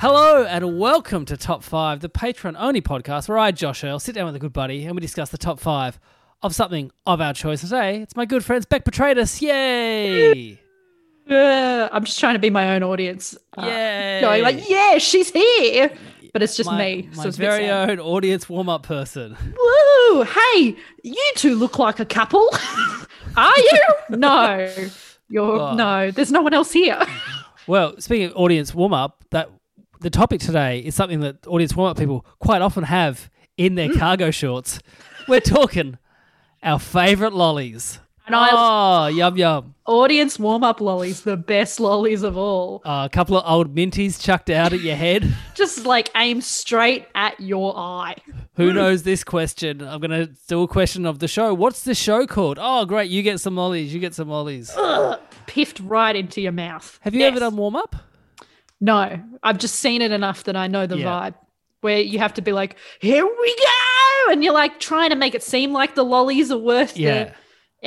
Hello and welcome to Top 5, the Patreon only podcast where I, Josh Earl, sit down with a good buddy and we discuss the top 5 of something of our choice. Today, it's my good friends Beck Petratus. Yay! Uh, I'm just trying to be my own audience. Uh, Yay! Going like, yeah, she's here, but it's just my, me. My so very own audience warm up person. Woo! Hey, you two look like a couple. Are you? no, you're Oh. no. There's no one else here. Well, speaking of audience warm up, that the topic today is something that audience warm up people quite often have in their Mm. cargo shorts. We're talking our favourite lollies. And I Oh, yum yum. audience warm up lollies, the best lollies of all. Uh, a couple of old minties chucked out at your head. Just like aim straight at your eye. Who knows this question? I'm going to do a question of the show. What's the show called? Oh, great. You get some lollies. You get some lollies. Piffed right into your mouth. Have you Yes. ever done warm up? No, I've just seen it enough that I know the Yeah. vibe. Where you have to be like, here we go, and you're like trying to make it seem like the lollies are worth Yeah. the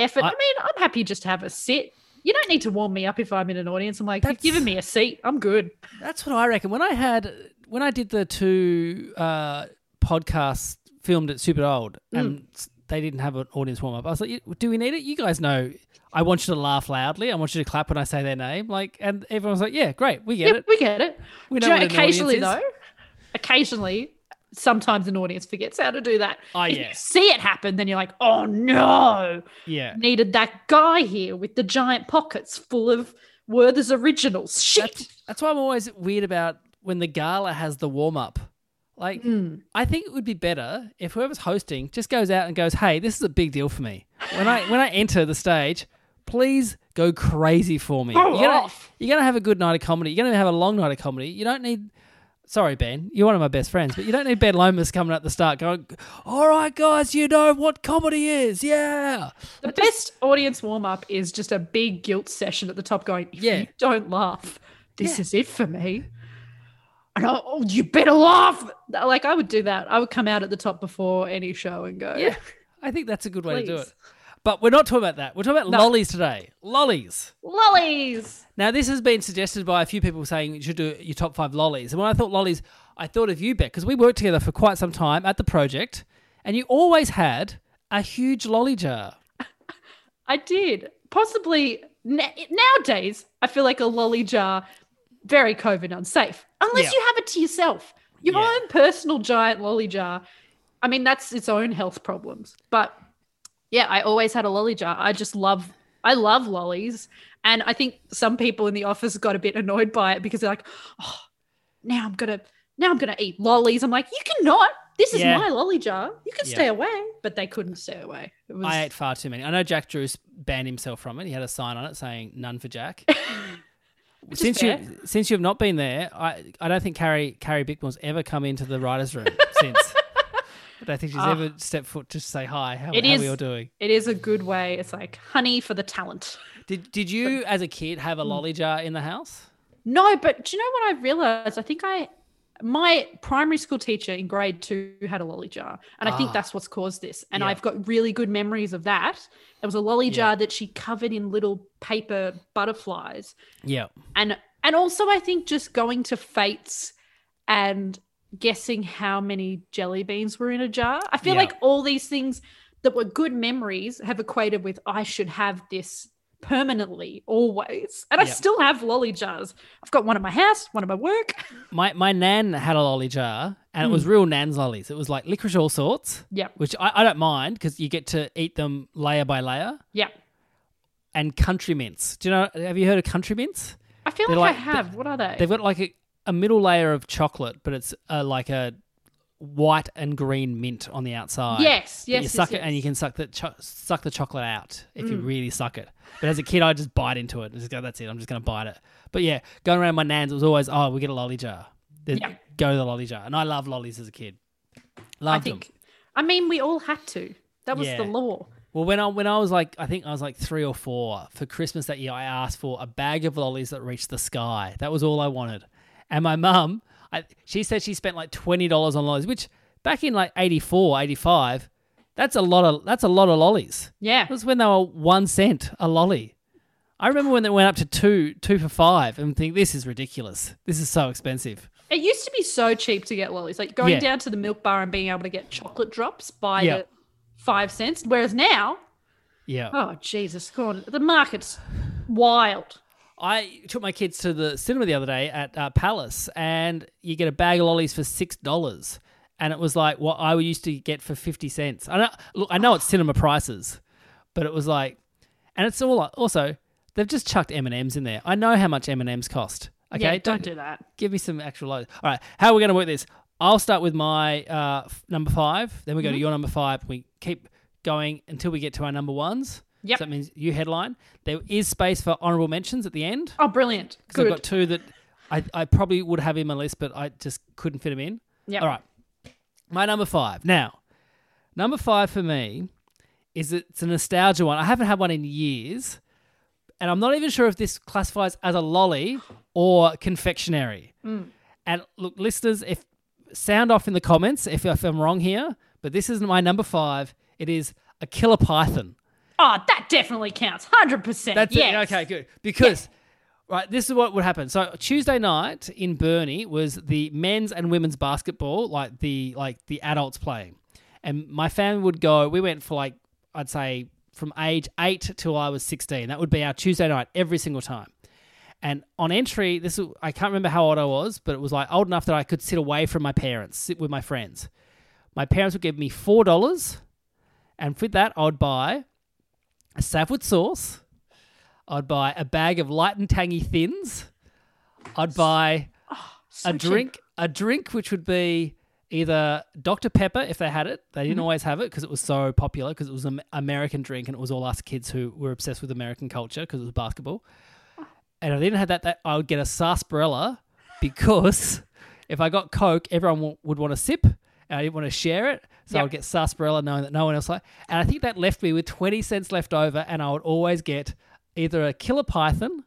effort. I, I- mean, I'm happy just to have a sit. You don't need to warm me up if I'm in an audience. I'm like, you've given me a seat. I'm good. That's what I reckon. When I had, when I did the two uh, podcasts filmed at Super Old and s- they didn't have an audience warm up, I was like, do we need it? You guys know I want you to laugh loudly. I want you to clap when I say their name. Like, and everyone was like, yeah, great. We get Yep, it. we get it. We know you know, what an audience occasionally though, occasionally, sometimes an audience forgets how to do that. Oh, if yeah. you see it happen, then you're like, oh no, Yeah. needed that guy here with the giant pockets full of Werther's originals. Shit. That's, that's why I'm always weird about when the gala has the warm up. Like, Hmm. I think it would be better if whoever's hosting just goes out and goes, "Hey, this is a big deal for me. When I when I enter the stage, please go crazy for me. Go you're, gonna, off. you're gonna have a good night of comedy. You're gonna have a long night of comedy. You don't need." Sorry, Ben. You're one of my best friends, but you don't need Ben Lomas coming at the start going, "All right, guys, you know what comedy is, yeah." The best audience warm up is just a big guilt session at the top going, if Yeah. you don't laugh, this Yeah. is it for me. And I, oh, you better laugh. Like I would do that. I would come out at the top before any show and go, Yeah, I think that's a good way to do it. But we're not talking about that. We're talking about No. lollies today. Lollies. lollies. Now, this has been suggested by a few people saying you should do your top five lollies. And when I thought lollies, I thought of you, Beck, because we worked together for quite some time at the project, and you always had a huge lolly jar. I did. Possibly nowadays, I feel like a lolly jar, very COVID unsafe. Unless Yeah. you have it to yourself. Your Yeah. own personal giant lolly jar. I mean, that's its own health problems. But yeah, I always had a lolly jar. I just love I love lollies. And I think some people in the office got a bit annoyed by it because they're like, oh, now I'm gonna now I'm gonna eat lollies. I'm like, you cannot. This is Yeah. my lolly jar. You can Yeah. stay away. But they couldn't stay away. It was I ate far too many. I know Jack Drews banned himself from it. He had a sign on it saying "None for Jack." is since you since you have not been there, I I don't think Carrie Carrie Bickmore's ever come into the writers' room since. I don't think she's Ah. ever stepped foot to say hi. How, It how is- are we all doing? It is a good way. It's like honey for the talent. Did Did you, as a kid, have a lolly jar in the house? No, but do you know what I realized? I think I, my primary school teacher in grade two had a lolly jar. And I Ah. think that's what's caused this. And Yeah. I've got really good memories of that. It was a lolly Yeah. jar that she covered in little paper butterflies. Yeah. And, and also I think just going to fates and guessing how many jelly beans were in a jar. I feel Yeah. like all these things that were good memories have equated with I should have this permanently always. And I still have lolly jars. I've got one at my house, one at my work. My my nan had a lolly jar, and Hmm. it was real nan's lollies. It was like licorice all sorts, Yeah. which I, I don't mind because you get to eat them layer by layer. Yeah. And country mints. Do you know? Have you heard of country mints? I feel like, like- I have. What are they? They've got like a, a middle layer of chocolate, but it's uh, like a white and green mint on the outside. Yes, yes, You yes, suck it, yes. and you can suck the cho- suck the chocolate out if Mm. you really suck it. But as a kid, I just bite into it and just go, "That's it. I'm just gonna bite it." But yeah, going around my nan's, it was always, "Oh, we get a lolly jar." Yeah. Go to the lolly jar, and I love lollies as a kid. I think. them. I mean, we all had to. That was Yeah. the law. Well, when I when I was like, I think I was like three or four for Christmas that year, I asked for a bag of lollies that reached the sky. That was all I wanted. And my mum, I, she said she spent like twenty dollars on lollies, which back in like 84, 85, that's a lot of that's a lot of lollies. Yeah. It was when they were one cent a lolly. I remember when they went up to two two for five, and think this is ridiculous. This is so expensive. It used to be so cheap to get lollies. Like going Yeah. down to the milk bar and being able to get chocolate drops by the five cents. Whereas now, Yeah. oh Jesus, God, the market's wild. I took my kids to the cinema the other day at uh, Palace, and you get a bag of lollies for six dollars, and it was like what I used to get for fifty cents. I know, look, I know it's cinema prices, but it was like, and it's all also they've just chucked M and M's in there. I know how much M and M's cost. Okay, yeah, don't do that. give me some actual lollies. All right, how are we going to work this? I'll start with my uh, number five, then we go to Mm-hmm. your number five. We keep going until we get to our number ones. Yep. So that means you headline. There is space for honourable mentions at the end. Oh, brilliant. Because I've got two that I, I probably would have in my list, but I just couldn't fit them in. Yeah. All right. My number five. Now, number five for me is it's a nostalgia one. I haven't had one in years, and I'm not even sure if this classifies as a lolly or confectionery. Mm. And look, listeners, if sound off in the comments if, if I'm wrong here, but this isn't my number five. It is a killer python. Oh, that definitely counts. 100%. That's yes. it. Okay, good. Because right, this is what would happen. So Tuesday night in Burnie was the men's and women's basketball, like the like the adults playing, and my family would go. We went for like I'd say from age eight till I was sixteen. That would be our Tuesday night every single time. And on entry, this was- I can't remember how old I was, but it was like old enough that I could sit away from my parents, sit with my friends. My parents would give me four dollars, and with that, I would buy a Savwood sauce. I'd buy a bag of light and tangy thins. I'd buy So a cheap. drink, a drink which would be either Dr Pepper if they had it. They Mm-hmm. didn't always have it because it was so popular because it was an American drink and it was all us kids who were obsessed with American culture because it was basketball. And if I didn't have that, that I would get a sarsaparilla because if I got Coke, everyone w- would want to sip and I didn't want to share it. So I would get sarsaparilla knowing that no one else liked And I think that left me with 20 cents left over and I would always get either a killer python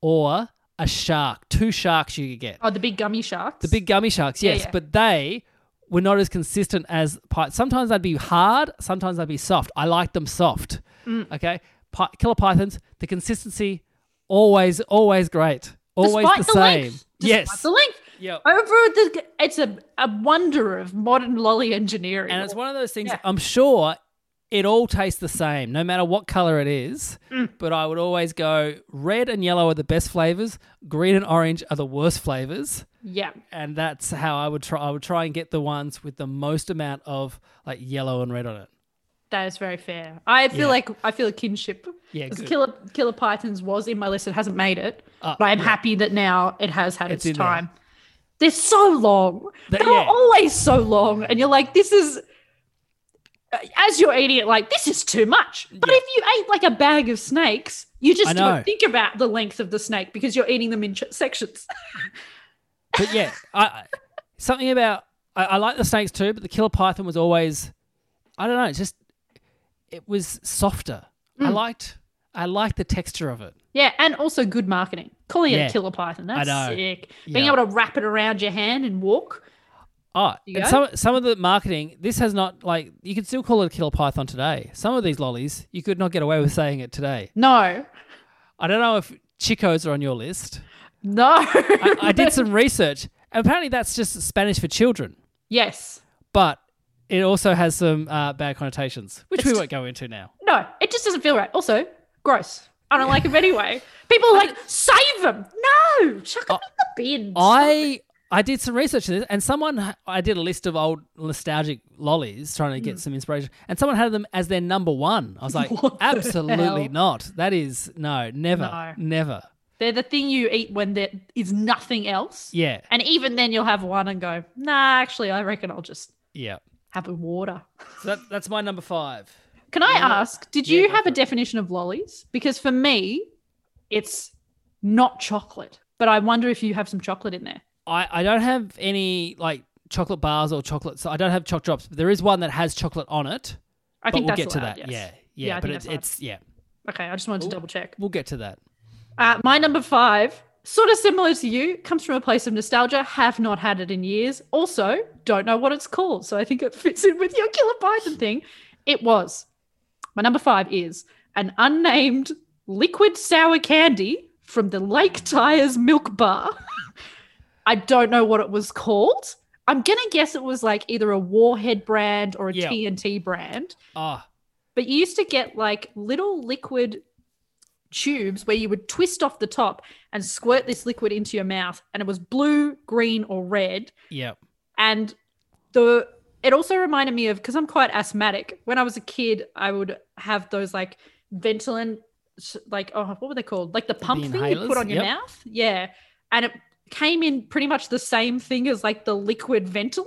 or a shark. Two sharks you could get. Oh, the big gummy sharks. The big gummy sharks, yes, yeah. but they were not as consistent as py- sometimes they'd be hard, sometimes they'd be soft. I like them soft. Mm. Okay, killer pythons, the consistency always, always great, always Despite the, the same. length. Despite yes, The length. Yeah. Over the, it's a, a wonder of modern lolly engineering. And it's one of those things. Yeah. I'm sure it all tastes the same, no matter what color it is. Mm. But I would always go red and yellow are the best flavors. Green and orange are the worst flavors. yeah. and that's how I would try. I would try and get the ones with the most amount of like yellow and red on it. That is very fair. I feel Yeah. like I feel a kinship. Yeah. Killer Killer Pythons was in my list. It hasn't made it, Uh, but I'm yeah. happy that now it has had It's its, in there. They're so long. They're yeah. always so long, and you're like, this is. As you're eating it, like this is too much. But Yeah. if you ate like a bag of snakes, you just don't think about the length of the snake because you're eating them in ch- sections. But yeah, I, I- something about I, I like the snakes too, but the killer python was always I don't know. It's just it was softer. I Mm. liked I liked the texture of it. Yeah, and also good marketing. Calling it a killer python, that's sick. Being Yeah. able to wrap it around your hand and walk. Oh, and some some of the marketing. This has not like you could still call it a killer python today. Some of these lollies you could not get away with saying it today. No, I don't know if chicos are on your list. no. I, I did some research. and Apparently, that's just Spanish for children, yes. but it also has some uh, bad connotations, which we won't go into now. No, it just doesn't feel right. Also, gross. I don't like them anyway. People are like, save them. No, chuck them in the bin. I I did some research on this, and someone I did a list of old nostalgic lollies, trying to get mm. some inspiration, and someone had them as their number one. I was like. What the absolutely hell? not. That is no, never, No. never. They're the thing you eat when there is nothing else. Yeah, And even then, you'll have one and go, nah, actually, I reckon I'll just Yeah. have a water. So that, that's my number five. Can I ask, did you have a it. definition of lollies? Because for me, it's not chocolate, but I wonder if you have some chocolate in there. I, I don't have any like chocolate bars or chocolate. So I don't have choc drops, but there is one that has chocolate on it. I but think we'll that's get to allowed, that. yes. Yeah, yeah. Yeah, I but think it's that's it's yeah. Okay, I just wanted to double check. We'll get to that. Uh, my number five, sort of similar to you, comes from a place of nostalgia. Have not had it in years. Also, don't know what it's called. So I think it fits in with your Killer Python thing. It was. My number five is an unnamed liquid sour candy from the Lake Tyers Milk Bar. I don't know what it was called. I'm going to guess it was like either a Warhead brand or a Yeah. TNT brand. Ah, But you used to get like little liquid tubes where you would twist off the top and squirt this liquid into your mouth, and it was blue, green, or red. Yep. And the it also reminded me of because I'm quite asthmatic. When I was a kid, I would have those like Ventolin, like oh, what were they called? Like the pump thing you put on your Yep. mouth. Yeah, and it came in pretty much the same thing as like the liquid Ventolin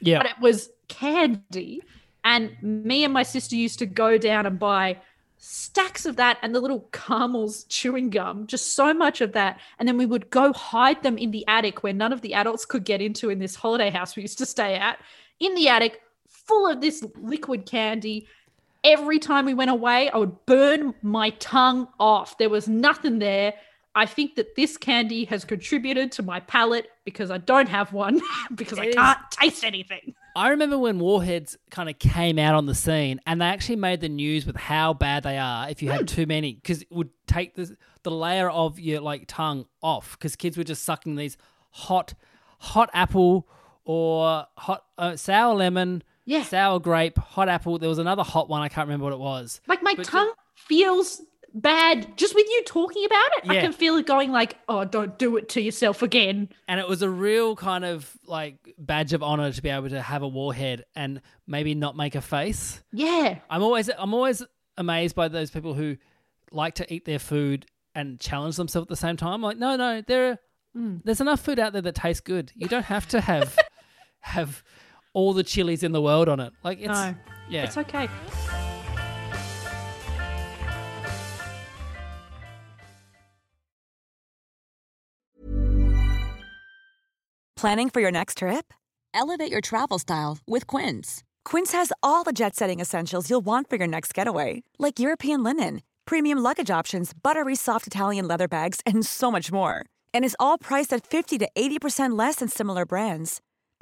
Yeah. but it was candy. And me and my sister used to go down and buy stacks of that and the little caramels chewing gum, just so much of that. And then we would go hide them in the attic where none of the adults could get into in this holiday house we used to stay at, in the attic, full of this liquid candy. Every time we went away, I would burn my tongue off. There was nothing there. I think that this candy has contributed to my palate because I don't have one because I can't taste anything. I remember when Warheads kind of came out on the scene, and they actually made the news with how bad they are if you Hmm. had too many, because it would take the the layer of your like tongue off, because kids were just sucking these hot, hot apple or hot uh, sour lemon, Yeah. sour grape, hot apple. There was another hot one I can't remember what it was. Like my But tongue feels bad just with you talking about it. I can feel it going like, oh, don't do it to yourself again. and it was a real kind of like badge of honor to be able to have a warhead and maybe not make a face. Yeah. I'm always I'm always amazed by those people who like to eat their food and challenge themselves at the same time. Like, no, no, there are, Mm. there's enough food out there that tastes good. You don't have to have have all the chilies in the world on it. Like it's No. yeah. It's okay. Planning for your next trip? Elevate your travel style with Quince. Quince has all the jet setting essentials you'll want for your next getaway, like European linen, premium luggage options, buttery soft Italian leather bags, and so much more. And is all priced at 50 to 80% less than similar brands.